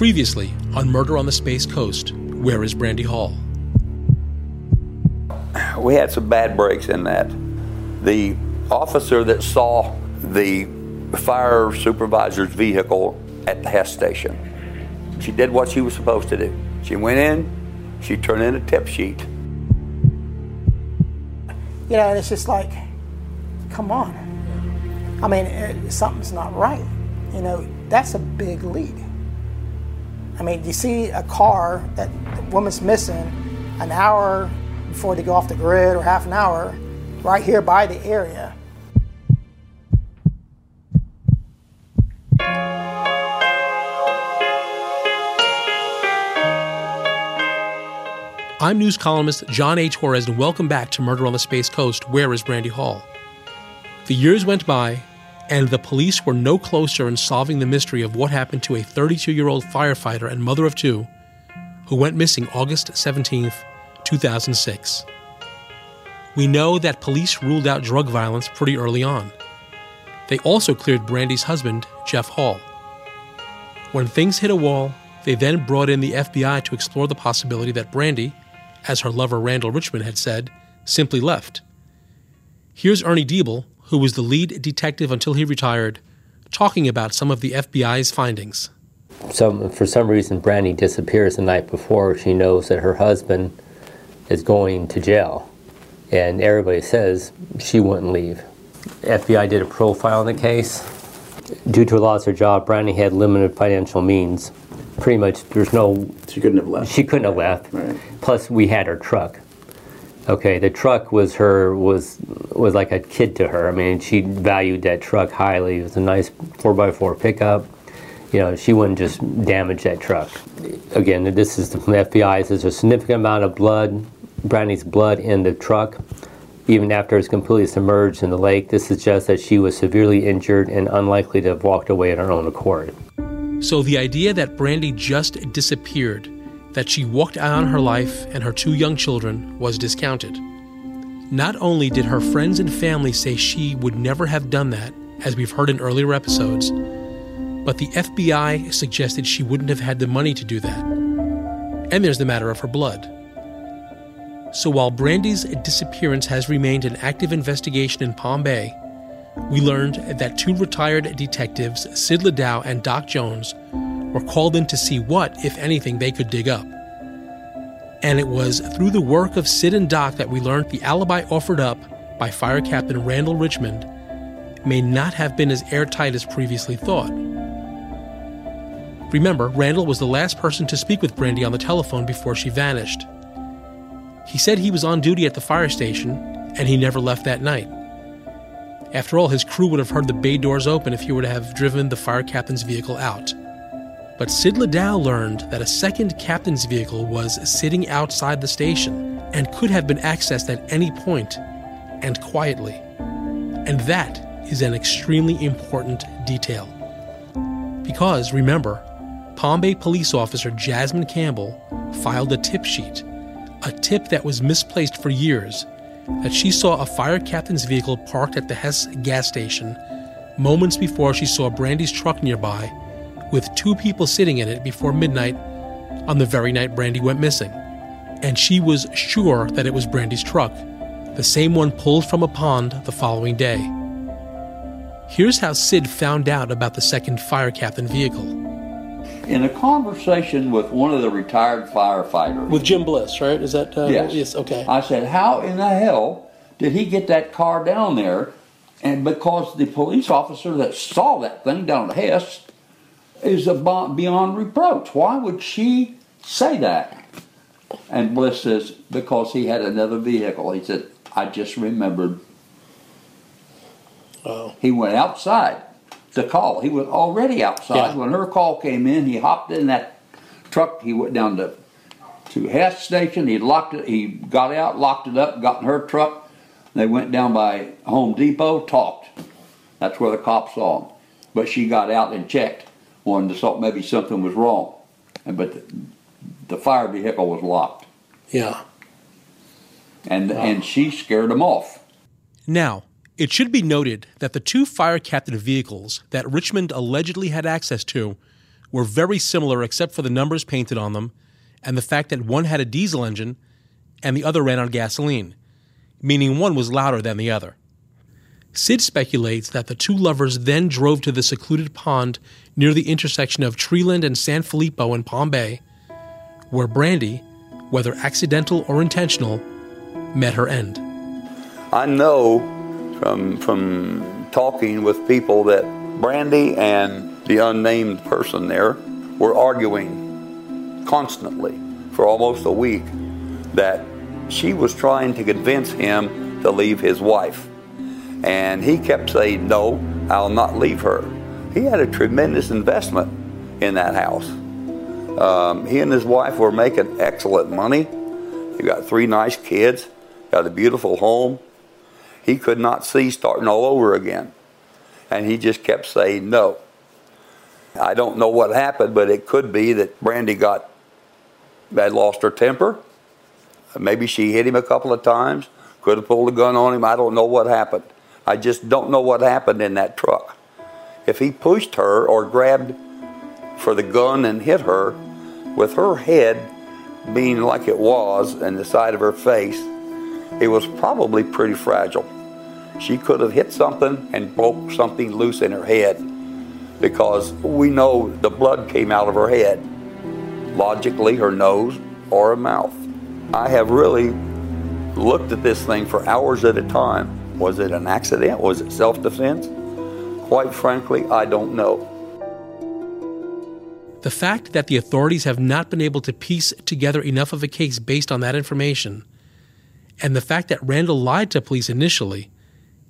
Previously on Murder on the Space Coast, where is Brandy Hall? We had some bad breaks in that. The officer that saw the fire supervisor's vehicle at the Hess station, she did what she was supposed to do. She went in, she turned in a tip sheet. You know, and it's just like, come on. I mean, it, something's not right. You know, that's a big lead. I mean, you see a car that the woman's missing an hour before they go off the grid or half an hour right here by the area. I'm news columnist John A. Torres, and welcome back to Murder on the Space Coast. Where is Brandy Hall? The years went by, and the police were no closer in solving the mystery of what happened to a 32 year old firefighter and mother of two who went missing August 17, 2006. We know that police ruled out drug violence pretty early on. They also cleared Brandy's husband, Jeff Hall. When things hit a wall, they then brought in the FBI to explore the possibility that Brandy, as her lover Randall Richmond had said, simply left. Here's Ernie Diebel, who was the lead detective until he retired, talking about some of the FBI's findings. So, for some reason, Brandy disappears the night before she knows that her husband is going to jail. And everybody says she wouldn't leave. FBI did a profile in the case. Due to a loss of her job, Brandy had limited financial means pretty much there's no She couldn't have left. she couldn't have left. Right. Plus, we had her truck. Okay, the truck was her was was like a kid to her. I mean, she valued that truck highly. It was a nice four x four pickup. You know, she wouldn't just damage that truck. Again, this is the FBI. There's a significant amount of blood, Brandy's blood in the truck. Even after it's completely submerged in the lake, this suggests that she was severely injured and unlikely to have walked away on her own accord. So the idea that Brandy just disappeared, that she walked out on her life and her two young children, was discounted. Not only did her friends and family say she would never have done that, as we've heard in earlier episodes, but the FBI suggested she wouldn't have had the money to do that. And there's the matter of her blood. So while Brandy's disappearance has remained an active investigation in Palm Bay, we learned that two retired detectives, Sid Ladow and Doc Jones, were called in to see what, if anything, they could dig up. And it was through the work of Sid and Doc that we learned the alibi offered up by Fire Captain Randall Richmond may not have been as airtight as previously thought. Remember, Randall was the last person to speak with Brandy on the telephone before she vanished. He said he was on duty at the fire station, and he never left that night. After all, his crew would have heard the bay doors open if he were to have driven the fire captain's vehicle out. But Sid Ladow learned that a second captain's vehicle was sitting outside the station and could have been accessed at any point, and quietly. And that is an extremely important detail. Because, remember, Palm Bay police officer Jasmine Campbell filed a tip sheet, a tip that was misplaced for years that she saw a fire captain's vehicle parked at the Hess gas station moments before she saw Brandy's truck nearby with two people sitting in it before midnight on the very night Brandy went missing. And she was sure that it was Brandy's truck, the same one pulled from a pond the following day. Here's how Sid found out about the second fire captain vehicle. In a conversation with one of the retired firefighters, With Jim Bliss, right? Is that uh, Yes. okay. I said, How in the hell did he get that car down there? And because the police officer that saw that thing down at Hess is beyond reproach. Why would she say that? And Bliss says, Because he had another vehicle. He said, I just remembered. Oh. He went outside to call. He was already outside Yeah. when her call came in. He hopped in that truck. He went down to to Hess Station. He locked it. He got out, locked it up, got in her truck. They went down by Home Depot, talked. That's where the cops saw him. But she got out and checked, wanted to thought maybe something was wrong, and but the, the fire vehicle was locked, Yeah. and and she scared them off. Now, it should be noted that the two fire captain vehicles that Richmond allegedly had access to were very similar except for the numbers painted on them and the fact that one had a diesel engine and the other ran on gasoline, meaning one was louder than the other. Sid speculates that the two lovers then drove to the secluded pond near the intersection of Treeland and San Filippo in Palm Bay, where Brandy, whether accidental or intentional, met her end. I know from from talking with people that Brandy and the unnamed person there were arguing constantly for almost a week that she was trying to convince him to leave his wife. And he kept saying, No, I'll not leave her. He had a tremendous investment in that house. Um, he and his wife were making excellent money. They got three nice kids, got a beautiful home. He could not see starting all over again. And he just kept saying no. I don't know what happened, but it could be that Brandy got had lost her temper. Maybe she hit him a couple of times. Could have pulled a gun on him. I don't know what happened. I just don't know what happened in that truck. If he pushed her or grabbed for the gun and hit her, with her head being like it was and the side of her face, it was probably pretty fragile. She could have hit something and broke something loose in her head because we know the blood came out of her head, logically, her nose or her mouth. I have really looked at this thing for hours at a time. Was it an accident? Was it self defense? Quite frankly, I don't know. The fact that the authorities have not been able to piece together enough of a case based on that information, and the fact that Randall lied to police initially,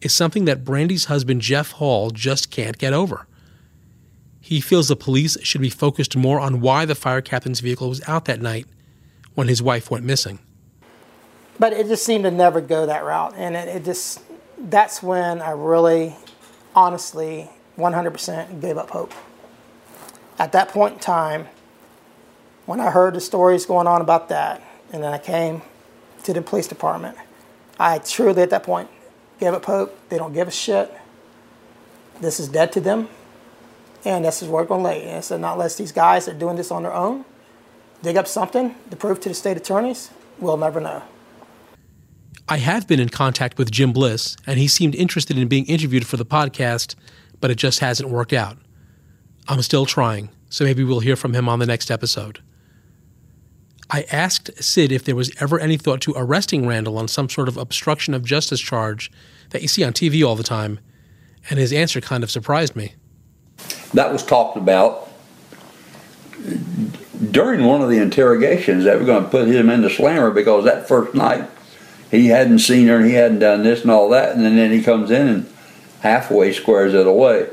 is something that Brandy's husband Jeff Hall just can't get over. He feels the police should be focused more on why the fire captain's vehicle was out that night when his wife went missing. But it just seemed to never go that route. And it, it just, that's when I really, honestly, 100% gave up hope. At that point in time, when I heard the stories going on about that, and then I came to the police department, I truly at that point gave up hope. They don't give a shit. This is dead to them. And this is where we're going to lay. And so not unless these guys are doing this on their own, dig up something to prove to the state attorneys, we'll never know. I have been in contact with Jim Bliss, and he seemed interested in being interviewed for the podcast, but it just hasn't worked out. I'm still trying, so maybe we'll hear from him on the next episode. I asked Sid if there was ever any thought to arresting Randall on some sort of obstruction of justice charge that you see on TV all the time, and his answer kind of surprised me. That was talked about during one of the interrogations that we're going to put him in the slammer because that first night he hadn't seen her and he hadn't done this and all that, and then he comes in and halfway squares it away.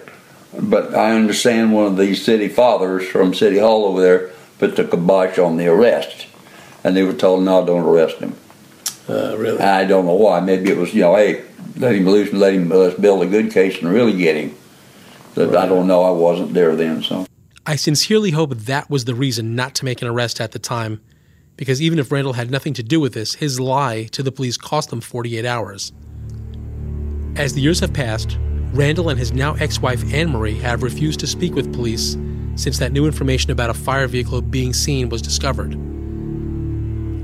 But I understand one of these city fathers from City Hall over there put the kibosh on the arrest, and they were told, "No, don't arrest him." Uh, really? I don't know why. Maybe it was, you know, hey, let him loose and let him uh, build a good case and really get him. But I don't know. I wasn't there then, so. I sincerely hope that was the reason not to make an arrest at the time, because even if Randall had nothing to do with this, his lie to the police cost them 48 hours. As the years have passed, Randall and his now ex wife Anne Marie have refused to speak with police since that new information about a fire vehicle being seen was discovered.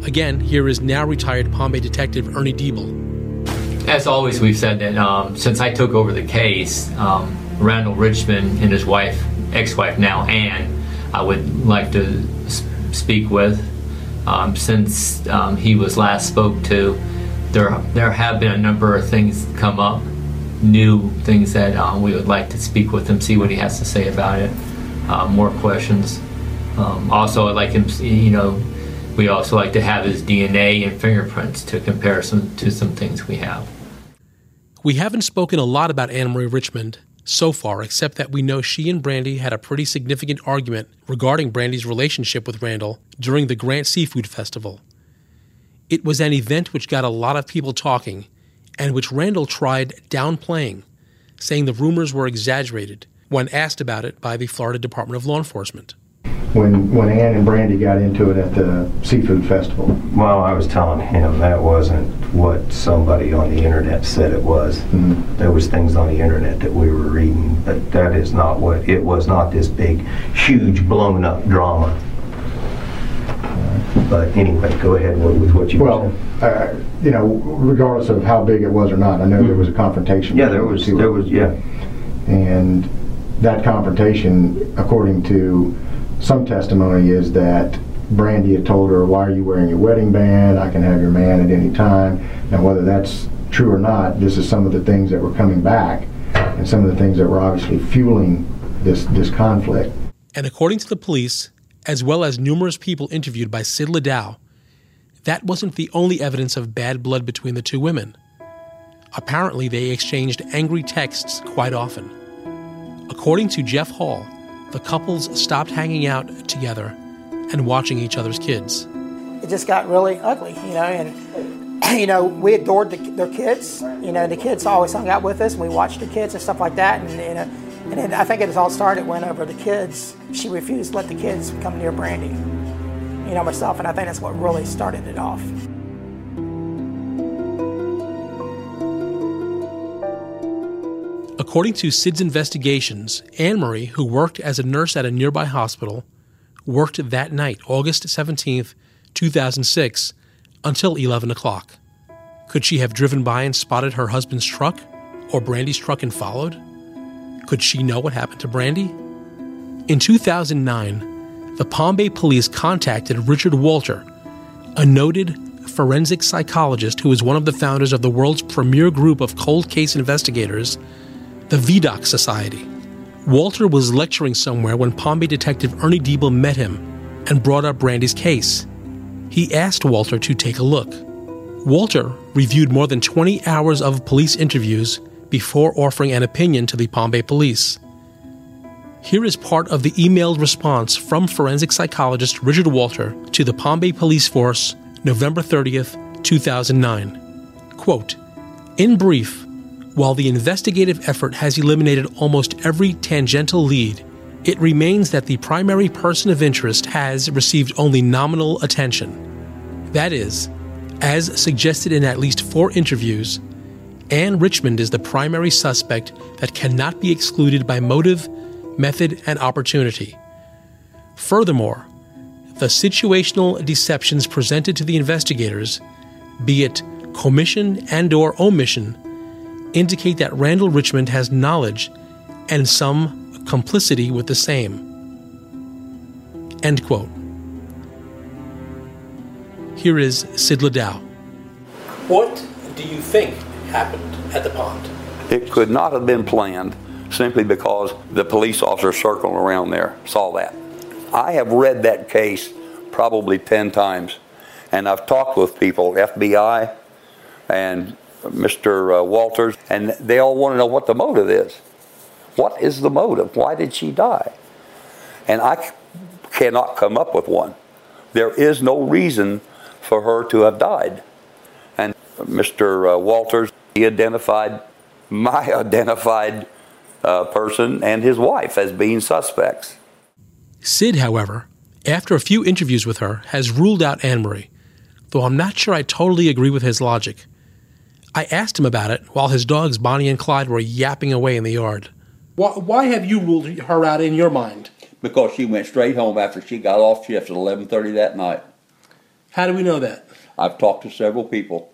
Again, here is now retired Bay detective Ernie Diebel. As always, we've said that um, since I took over the case, um, Randall Richmond and his wife, ex-wife now Ann, I would like to speak with. Um, since um, he was last spoke to, there there have been a number of things come up, new things that um, we would like to speak with him, see what he has to say about it. Uh, more questions. Um, also, I'd like him, you know, we also like to have his DNA and fingerprints to compare some to some things we have. We haven't spoken a lot about Anne Marie Richmond, so far, except that we know she and Brandy had a pretty significant argument regarding Brandy's relationship with Randall during the Grant Seafood Festival. It was an event which got a lot of people talking and which Randall tried downplaying, saying the rumors were exaggerated when asked about it by the Florida Department of Law Enforcement. When, when Ann and Brandy got into it at the seafood festival. Well, I was telling him that wasn't what somebody on the internet said it was. Mm-hmm. There was things on the internet that we were reading, but that is not what, it was not this big, huge, blown up drama. But anyway, go ahead with what you Well, uh, you know, regardless of how big it was or not, I know there was a confrontation. Yeah, there was, there was, yeah. And that confrontation, according to some testimony, is that Brandy had told her, why are you wearing your wedding band? I can have your man at any time. Now, whether that's true or not, this is some of the things that were coming back and some of the things that were obviously fueling this, this conflict. And according to the police, as well as numerous people interviewed by Sid Ladow, that wasn't the only evidence of bad blood between the two women. Apparently, they exchanged angry texts quite often. According to Jeff Hall, the couples stopped hanging out together and watching each other's kids. it just got really ugly, you know. And you know, we adored the, their kids. You know, the kids always hung out with us, and we watched the kids and stuff like that. And you uh, know, and then I think it all started when over the kids, she refused to let the kids come near Brandy. You know, myself, and I think that's what really started it off. According to Sid's investigations, Anne Marie, who worked as a nurse at a nearby hospital, worked that night, August 17th, 2006, until 11 o'clock. Could she have driven by and spotted her husband's truck or Brandy's truck and followed? Could she know what happened to Brandy? In 2009, the Palm Bay police contacted Richard Walter, a noted forensic psychologist who is one of the founders of the world's premier group of cold case investigators, the Vidocq Society. Walter was lecturing somewhere when Bay detective Ernie Diebel met him and brought up Brandy's case. He asked Walter to take a look. Walter reviewed more than 20 hours of police interviews before offering an opinion to the Bay police. Here is part of the emailed response from forensic psychologist Richard Walter to the Bay Police Force, November 30th, 2009. Quote In brief, while the investigative effort has eliminated almost every tangential lead, it remains that the primary person of interest has received only nominal attention. That is, as suggested in at least four interviews, Anne Richmond is the primary suspect that cannot be excluded by motive, method, and opportunity. Furthermore, the situational deceptions presented to the investigators, be it commission and or omission, indicate that Randall Richmond has knowledge and some complicity with the same. End quote. Here is Sid Ladow. What do you think happened at the pond? It could not have been planned simply because the police officer circling around there saw that. I have read that case probably 10 times, and I've talked with people, FBI and Mr. uh, Walters, and they all want to know what the motive is. What is the motive? Why did she die? And I cannot come up with one. There is no reason for her to have died. And Mr. uh, Walters, he identified my identified uh, person and his wife as being suspects. Sid, however, after a few interviews with her, has ruled out Anne Marie, though I'm not sure I totally agree with his logic. I asked him about it while his dogs Bonnie and Clyde were yapping away in the yard. Why, why have you ruled her out in your mind? Because she went straight home after she got off shift at 11:30 that night. How do we know that? I've talked to several people.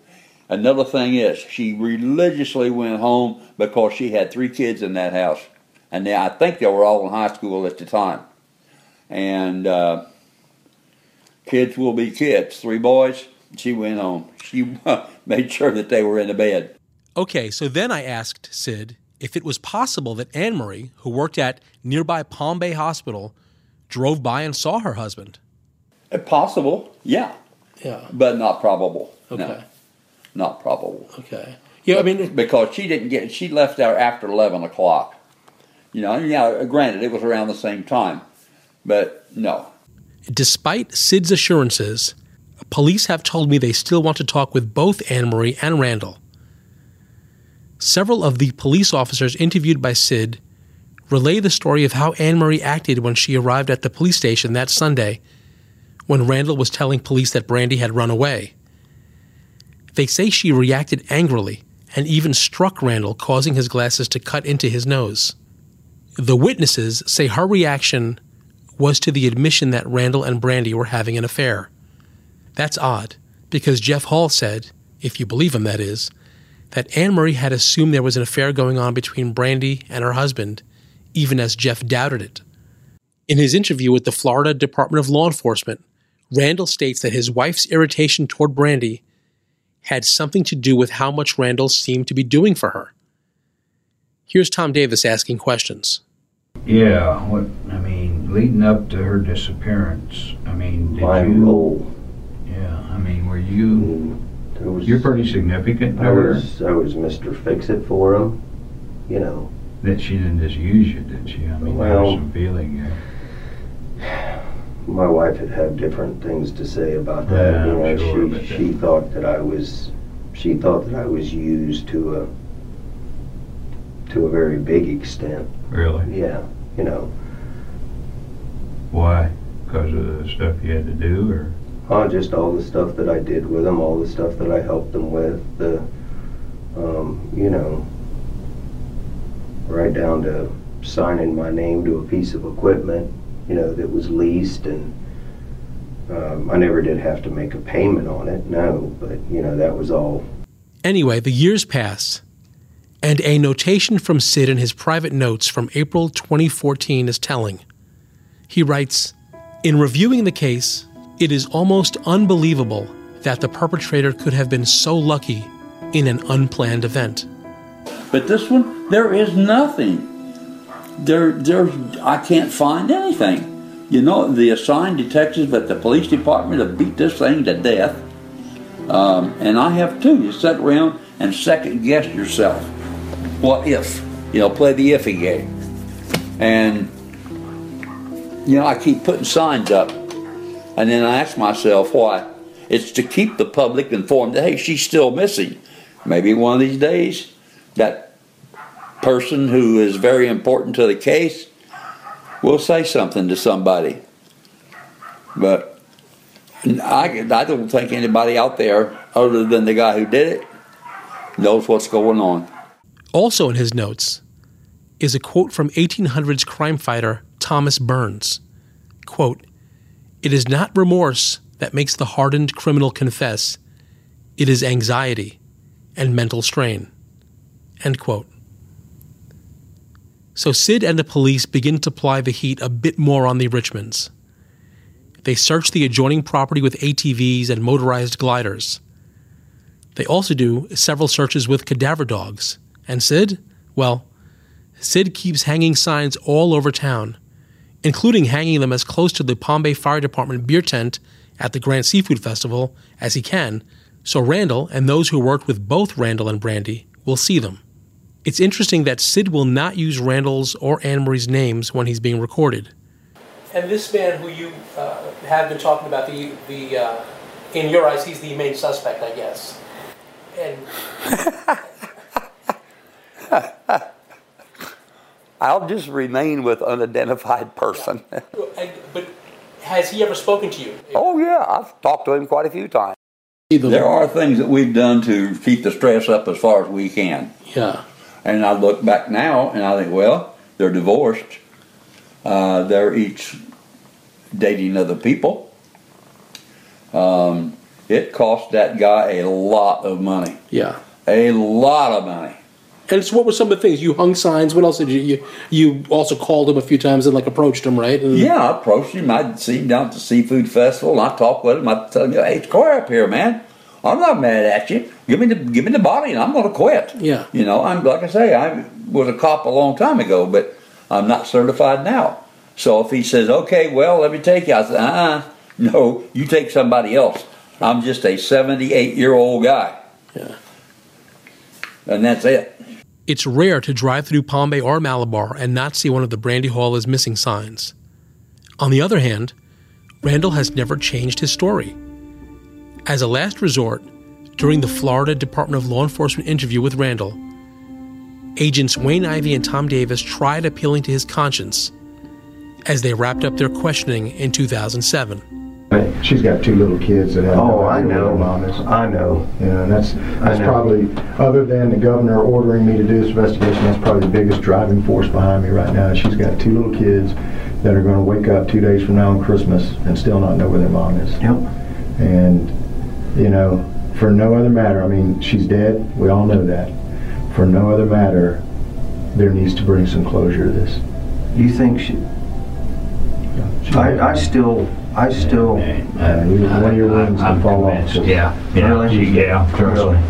Another thing is, she religiously went home because she had three kids in that house, and they, I think they were all in high school at the time. And uh, kids will be kids. Three boys. She went home. She made sure that they were in the bed. Okay, so then I asked Sid if it was possible that Anne Marie, who worked at nearby Palm Bay Hospital, drove by and saw her husband. Uh, Possible, yeah, Yeah. but not probable. Okay. No, not probable. Okay. Yeah, I mean, because she didn't get. She left there after 11 o'clock. You know, yeah, granted, it was around the same time, but no. Despite Sid's assurances, police have told me they still want to talk with both Anne Marie and Randall. Several of the police officers interviewed by Sid relay the story of how Anne Marie acted when she arrived at the police station that Sunday when Randall was telling police that Brandy had run away. They say she reacted angrily and even struck Randall, causing his glasses to cut into his nose. The witnesses say her reaction was to the admission that Randall and Brandy were having an affair. That's odd, because Jeff Hall said, if you believe him, that is, that Anne Marie had assumed there was an affair going on between Brandy and her husband, even as Jeff doubted it. In his interview with the Florida Department of Law Enforcement, Randall states that his wife's irritation toward Brandy had something to do with how much Randall seemed to be doing for her. Here's Tom Davis asking questions. Yeah, what I mean, leading up to her disappearance, I mean, did My you? role. Mean, were you? There was, You're pretty significant to I her. was, I was Mr. Fix-It for him, you know. That she didn't just use you, did she? I mean, there Well- was some feeling there. My wife had had different things to say about that. Yeah, you know, sure, she she thought that I was she thought that I was used to a to a very big extent. Really? Yeah, you know. Why? Because of the stuff you had to do, or? Uh, just all the stuff that I did with them, all the stuff that I helped them with, the, um, you know, right down to signing my name to a piece of equipment, you know, that was leased, and um, I never did have to make a payment on it, no, but you know, that was all. Anyway, the years pass, and a notation from Sid in his private notes from April 2014 is telling. He writes In reviewing the case, it is almost unbelievable that the perpetrator could have been so lucky in an unplanned event. But this one, there is nothing. There, there's, I can't find anything. You know, the assigned detectives at the police department have beat this thing to death. Um, and I have too. You sit around and second guess yourself. What if? You know, play the iffy game. And, you know, I keep putting signs up. And then I ask myself why. It's to keep the public informed that, hey, she's still missing. Maybe one of these days, that person who is very important to the case will say something to somebody. But I, I don't think anybody out there, other than the guy who did it, knows what's going on. Also in his notes is a quote from 1800s crime fighter Thomas Byrnes. Quote, It is not remorse that makes the hardened criminal confess, it is anxiety and mental strain. End quote. So Sid and the police begin to apply the heat a bit more on the Richmonds. They search the adjoining property with ATVs and motorized gliders. They also do several searches with cadaver dogs. And Sid? Well, Sid keeps hanging signs all over town, including hanging them as close to the Palm Bay Fire Department beer tent at the Grant Seafood Festival as he can, so Randall and those who worked with both Randall and Brandy will see them. It's interesting that Sid will not use Randall's or Anne Marie's names when he's being recorded. And this man who you uh, have been talking about, the, the uh, in your eyes, he's the main suspect, I guess. And I'll just remain with unidentified person. but has he ever spoken to you? oh yeah, I've talked to him quite a few times. There are things that we've done to keep the stress up as far as we can. Yeah. And I look back now and I think, well, they're divorced. Uh, they're each dating other people. Um, it cost that guy a lot of money. Yeah. A lot of money. And so what were some of the things you hung signs? What else did you you, you also called him a few times and like approached him, right? And, Yeah, I approached him. I'd see him down at the seafood festival, and I talked with him. I'd tell him, "Hey, it's quiet up here, man. I'm not mad at you. Give me the give me the body, and I'm going to quit." Yeah. You know, I'm like I say, I was a cop a long time ago, but I'm not certified now. So if he says, "Okay, well, let me take you," I said, "Uh, no, you take somebody else. I'm just a 78 year old guy." Yeah. And that's it. It's rare to drive through Palm Bay or Malabar and not see one of the Brandy Hall is missing signs. On the other hand, Randall has never changed his story. As a last resort, during the Florida Department of Law Enforcement interview with Randall, agents Wayne Ivey and Tom Davis tried appealing to his conscience as they wrapped up their questioning in 2007. She's got two little kids that have Oh, no I know. mom is. I know. Know, and that's, that's probably, other than the governor ordering me to do this investigation, that's probably the biggest driving force behind me right now. She's got two little kids that are gonna wake up two days from now on Christmas and still not know where their mom is. Yep. And, you know, for no other matter, I mean, she's dead, we all know that. For no other matter, there needs to bring some closure to this. You think she? She's I. I still, I still. Uh, you- one of your wings I'm will fall off. convinced. Yeah, yeah, Really? she, yeah, trust Really? me.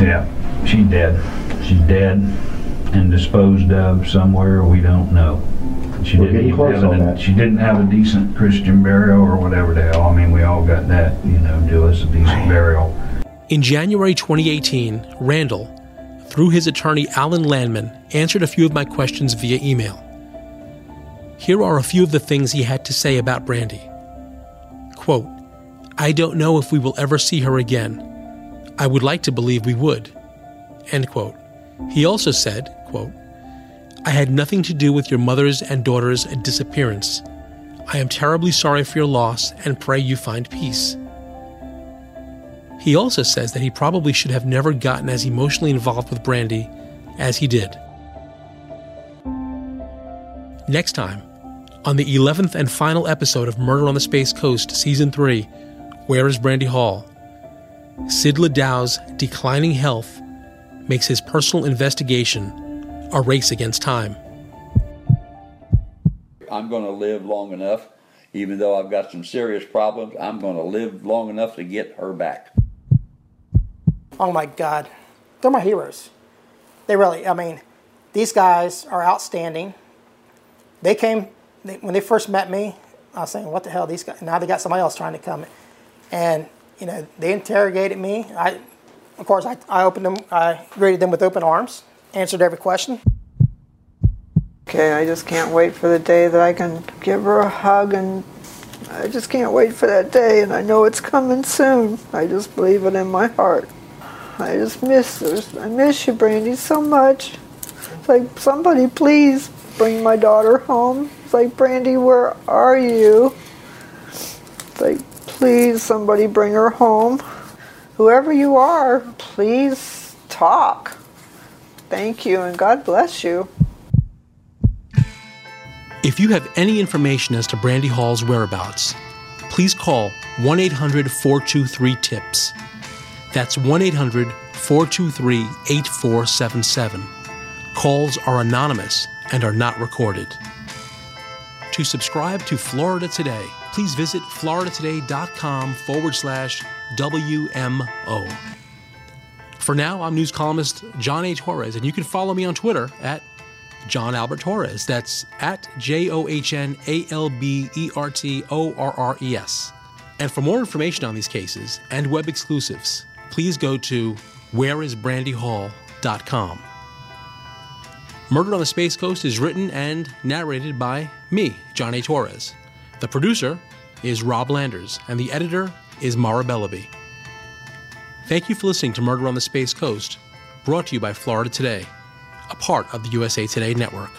Yeah, she's dead. She's dead and disposed of somewhere we don't know. She We're didn't getting even close have on a, that. she didn't have a decent Christian burial or whatever the hell. I mean, we all got that, you know, do us a decent burial. In January 2018, Randall, through his attorney Alan Landman, answered a few of my questions via email. Here are a few of the things he had to say about Brandy. Quote, I don't know if we will ever see her again. I would like to believe we would. End quote. He also said, quote, I had nothing to do with your mother's and daughter's disappearance. I am terribly sorry for your loss and pray you find peace. He also says that he probably should have never gotten as emotionally involved with Brandy as he did. Next time, on the 11th and final episode of Murder on the Space Coast, Season 3, Where is Brandy Hall? Sid Ladow's declining health makes his personal investigation a race against time. I'm going to live long enough, even though I've got some serious problems, I'm going to live long enough to get her back. Oh my God, they're my heroes. They really, I mean, these guys are outstanding. They came they, when they first met me. I was saying, "What the hell?" These guys. Now they got somebody else trying to come, and you know they interrogated me. I, of course, I, I opened them. I greeted them with open arms, answered every question. Okay, I just can't wait for the day that I can give her a hug and I just can't wait for that day and I know it's coming soon. I just believe it in my heart. I just miss her. I miss you, Brandy, so much. It's like, somebody please bring my daughter home. It's like, Brandy, where are you? It's like, please, somebody bring her home. Whoever you are, please talk. Thank you and God bless you. If you have any information as to Brandy Hall's whereabouts, please call 1 800 423 TIPS. That's 1 800 423 8477. Calls are anonymous and are not recorded. To subscribe to Florida Today, please visit floridatoday.com forward slash WMO. For now, I'm news columnist John A. Torres, and you can follow me on Twitter at John Albert Torres. That's at J O H N A L B E R T O R R E S. And for more information on these cases and web exclusives, please go to whereisbrandyhall.com. Murder on the Space Coast is written and narrated by me, John A. Torres. The producer is Rob Landers, and the editor is Mara Bellaby. Thank you for listening to Murder on the Space Coast, brought to you by Florida Today, a part of the USA Today network.